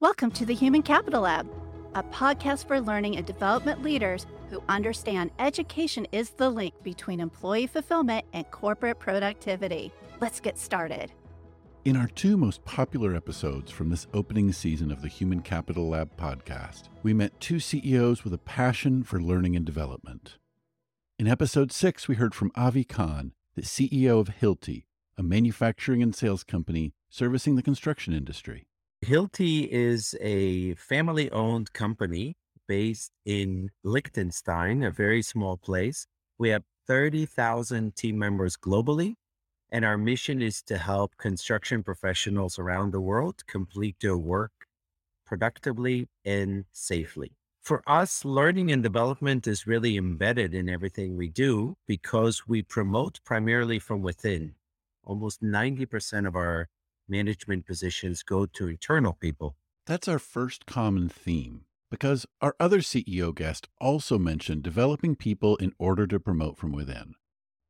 Welcome to the Human Capital Lab, a podcast for learning and development leaders who understand education is the link between employee fulfillment and corporate productivity. Let's get started. In our two most popular episodes from this opening season of the Human Capital Lab podcast, we met two CEOs with a passion for learning and development. In episode six, we heard from Avi Kahn, the CEO of Hilti, a manufacturing and sales company servicing the construction industry. Hilti is a family owned company based in Liechtenstein, a very small place. We have 30,000 team members globally, and our mission is to help construction professionals around the world complete their work productively and safely. For us, learning and development is really embedded in everything we do because we promote primarily from within. Almost 90% of our management positions go to internal people. That's our first common theme because our other CEO guest also mentioned developing people in order to promote from within.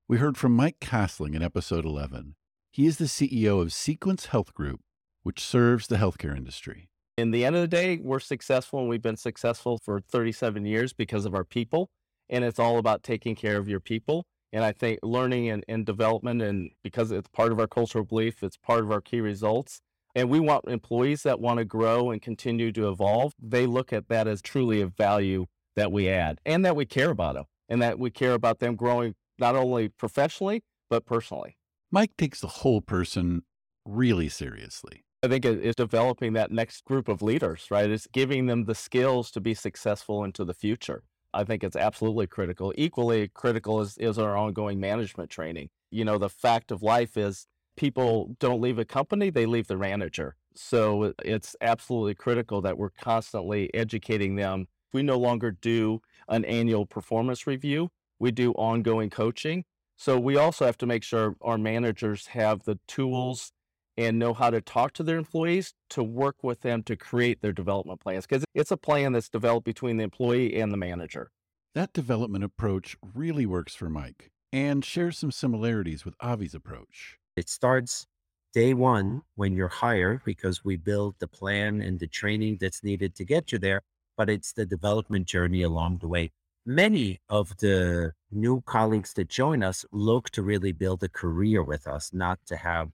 We heard from Mike Cassling in episode 11. He is the CEO of CQuence Health Group, which serves the healthcare industry. In the end of the day, we're successful and we've been successful for 37 years because of our people. And it's all about taking care of your people. And I think learning and, and development, and because it's part of our cultural belief, it's part of our key results. And we want employees that want to grow and continue to evolve. They look at that as truly a value that we add and that we care about them and that we care about them growing not only professionally, but personally. Mike takes the whole person really seriously. I think it's developing that next group of leaders, right? It's giving them the skills to be successful into the future. I think it's absolutely critical. Equally critical is, is our ongoing management training. You know, the fact of life is people don't leave a company, they leave the manager. So it's absolutely critical that we're constantly educating them. We no longer do an annual performance review, we do ongoing coaching. So we also have to make sure our managers have the tools and know how to talk to their employees to work with them to create their development plans because it's a plan that's developed between the employee and the manager. That development approach really works for Mike and shares some similarities with Avi's approach. It starts day one when you're hired because we build the plan and the training that's needed to get you there, but it's the development journey along the way. Many of the new colleagues that join us look to really build a career with us, not to have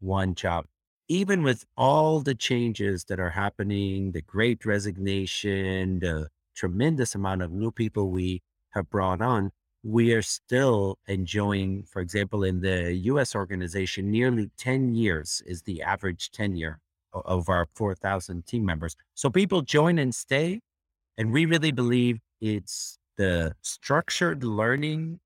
one job. Even with all the changes that are happening, the great resignation, the tremendous amount of new people we have brought on, we are still enjoying, for example, in the US organization, nearly 10 years is the average tenure of our 4,000 team members. So people join and stay. And we really believe it's the structured learning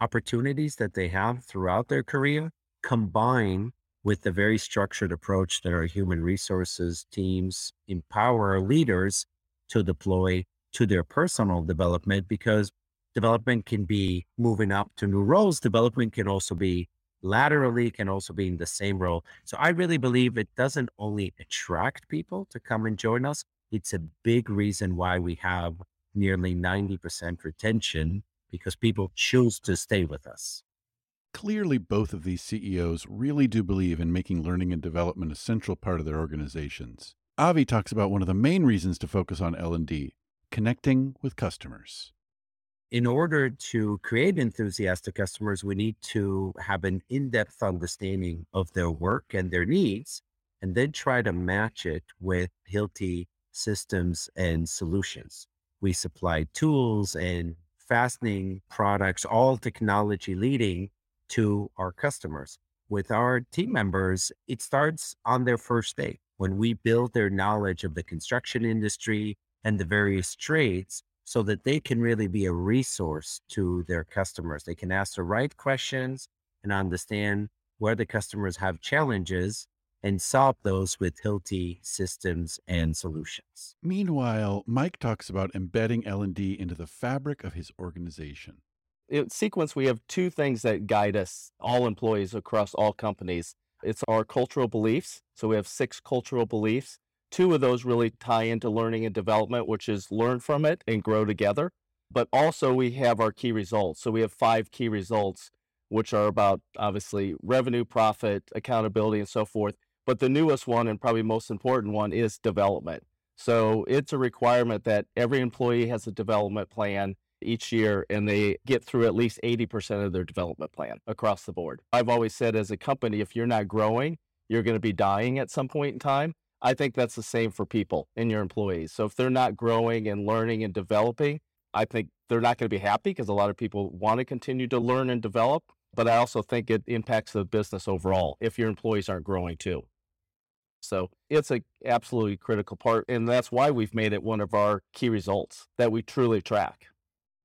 opportunities that they have throughout their career combined with the very structured approach that our human resources teams empower leaders to deploy to their personal development because development can be moving up to new roles. Development can also be laterally, can also be in the same role. So I really believe it doesn't only attract people to come and join us, it's a big reason why we have nearly 90% retention because people choose to stay with us. Clearly, both of these CEOs really do believe in making learning and development a central part of their organizations. Avi talks about one of the main reasons to focus on L&D, connecting with customers. In order to create enthusiastic customers, we need to have an in-depth understanding of their work and their needs, and then try to match it with Hilti systems and solutions. We supply tools and fastening products, all technology leading to our customers. With our team members, it starts on their first day when we build their knowledge of the construction industry and the various trades so that they can really be a resource to their customers. They can ask the right questions and understand where the customers have challenges and solve those with Hilti systems and solutions. Meanwhile, Mike talks about embedding L&D into the fabric of his organization at CQuence, we have two things that guide us, all employees across all companies. It's our cultural beliefs. So we have six cultural beliefs. Two of those really tie into learning and development, which is learn from it and grow together. But also, we have our key results. So we have five key results, which are about obviously revenue, profit, accountability, and so forth. But the newest one and probably most important one is development. So it's a requirement that every employee has a development plan each year and they get through at least 80% of their development plan across the board. I've always said as a company, if you're not growing, you're going to be dying at some point in time. I think that's the same for people and your employees. So if they're not growing and learning and developing, I think they're not going to be happy because a lot of people want to continue to learn and develop. But I also think it impacts the business overall if your employees aren't growing too. So it's a absolutely critical part. And that's why we've made it one of our key results that we truly track.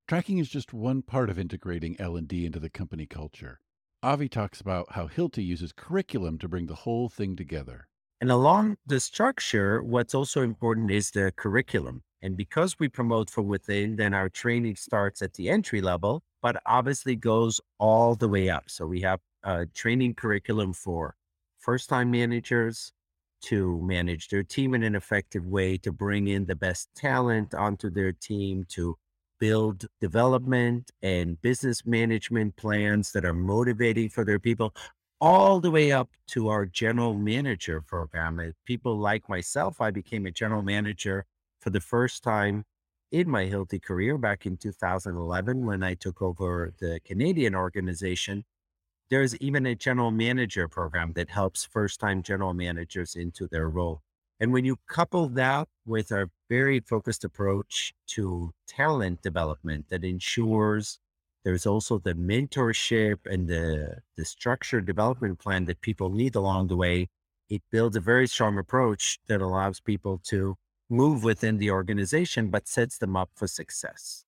Tracking is just one part of integrating L&D into the company culture. Avi talks about how Hilti uses curriculum to bring the whole thing together. And along the structure, what's also important is the curriculum. And because we promote from within, then our training starts at the entry level, but obviously goes all the way up. So we have a training curriculum for first time managers, to manage their team in an effective way, to bring in the best talent onto their team, to build development and business management plans that are motivating for their people, all the way up to our general manager program. And people like myself, I became a general manager for the first time in my Hilti career back in 2011 when I took over the Canadian organization. There's even a general manager program that helps first time general managers into their role. And when you couple that with our very focused approach to talent development that ensures there's also the mentorship and the, the structured development plan that people need along the way, it builds a very strong approach that allows people to move within the organization, but sets them up for success.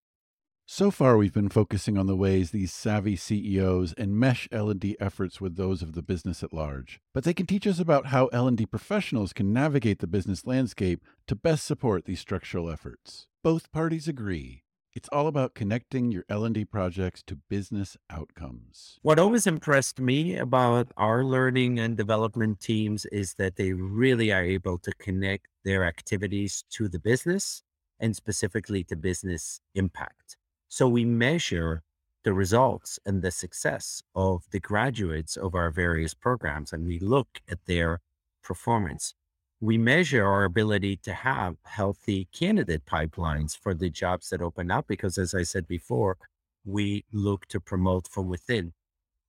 So far, we've been focusing on the ways these savvy CEOs enmesh L&D efforts with those of the business at large. But they can teach us about how L&D professionals can navigate the business landscape to best support these structural efforts. Both parties agree. It's all about connecting your L&D projects to business outcomes. What always impressed me about our learning and development teams is that they really are able to connect their activities to the business and specifically to business impact. So we measure the results and the success of the graduates of our various programs and we look at their performance. We measure our ability to have healthy candidate pipelines for the jobs that open up because, as I said before, we look to promote from within.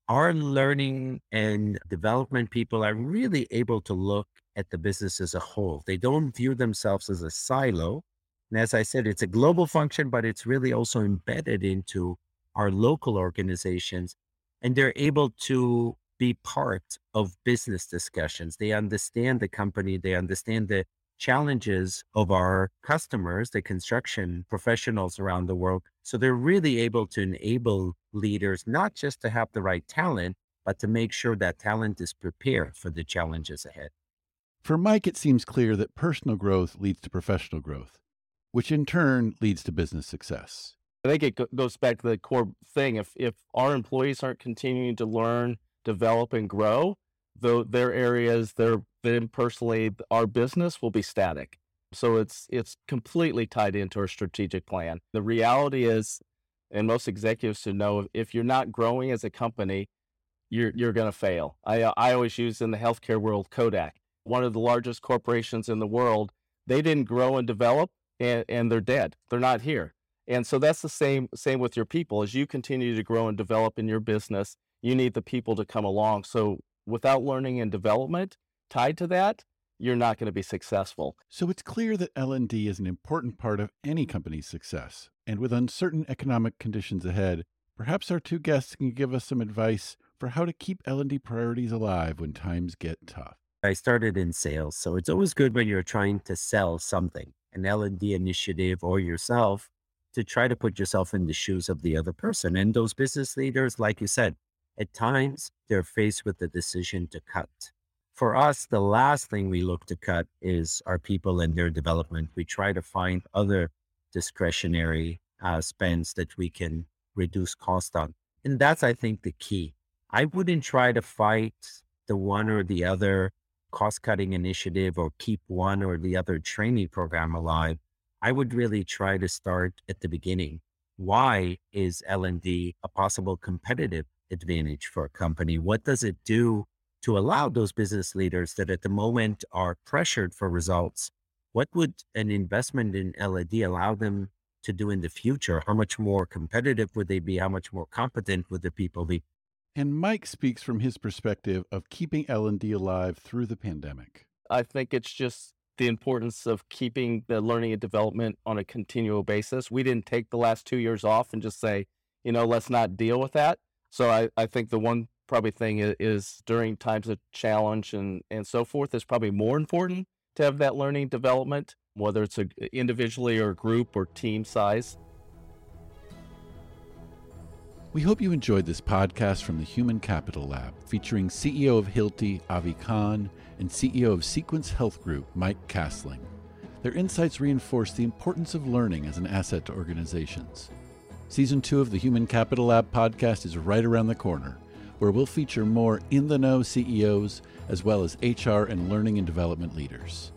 Our learning and development people are really able to look at the business as a whole. They don't view themselves as a silo, and as I said, it's a global function, but it's really also embedded into our local organizations. And they're able to be part of business discussions. They understand the company, they understand the challenges of our customers, the construction professionals around the world. So they're really able to enable leaders not just to have the right talent, but to make sure that talent is prepared for the challenges ahead. For Mike, it seems clear that personal growth leads to professional growth which in turn leads to business success. I think it goes back to the core thing. If if our employees aren't continuing to learn, develop, and grow, though their areas, their them personally, our business will be static. So it's it's completely tied into our strategic plan. The reality is, and most executives should know, if you're not growing as a company, you're you're going to fail. I I always use in the healthcare world Kodak, one of the largest corporations in the world. They didn't grow and develop and, and they're dead. They're not here. And so that's the same same with your people. As you continue to grow and develop in your business, you need the people to come along. So without learning and development tied to that, you're not going to be successful. So it's clear that L&D is an important part of any company's success. And with uncertain economic conditions ahead, perhaps our two guests can give us some advice for how to keep L&D priorities alive when times get tough. I started in sales, so it's always good when you're trying to sell something an L&D initiative or yourself to try to put yourself in the shoes of the other person. And those business leaders, like you said, at times they're faced with the decision to cut. For us, the last thing we look to cut is our people and their development. We try to find other discretionary uh, spends that we can reduce cost on. And that's, I think, the key. I wouldn't try to fight the one or the other cost cutting initiative or keep one or the other training program alive, I would really try to start at the beginning. Why is L&D a possible competitive advantage for a company? What does it do to allow those business leaders that at the moment are pressured for results, what would an investment in L&D allow them to do in the future? How much more competitive would they be? How much more competent would the people be? And Mike speaks from his perspective of keeping L&D alive through the pandemic. I think it's just the importance of keeping the learning and development on a continual basis. We didn't take the last two years off and just say, you know, let's not deal with that. So I, I think the one probably thing is, is during times of challenge and, and so forth is probably more important to have that learning development, whether it's a, individually or group or team size. We hope you enjoyed this podcast from the Human Capital Lab, featuring CEO of Hilti, Avi Kahn, and CEO of CQuence Health Group, Mike Cassling. Their insights reinforce the importance of learning as an asset to organizations. Season two of the Human Capital Lab podcast is right around the corner, where we'll feature more in the know CEOs as well as HR and learning and development leaders.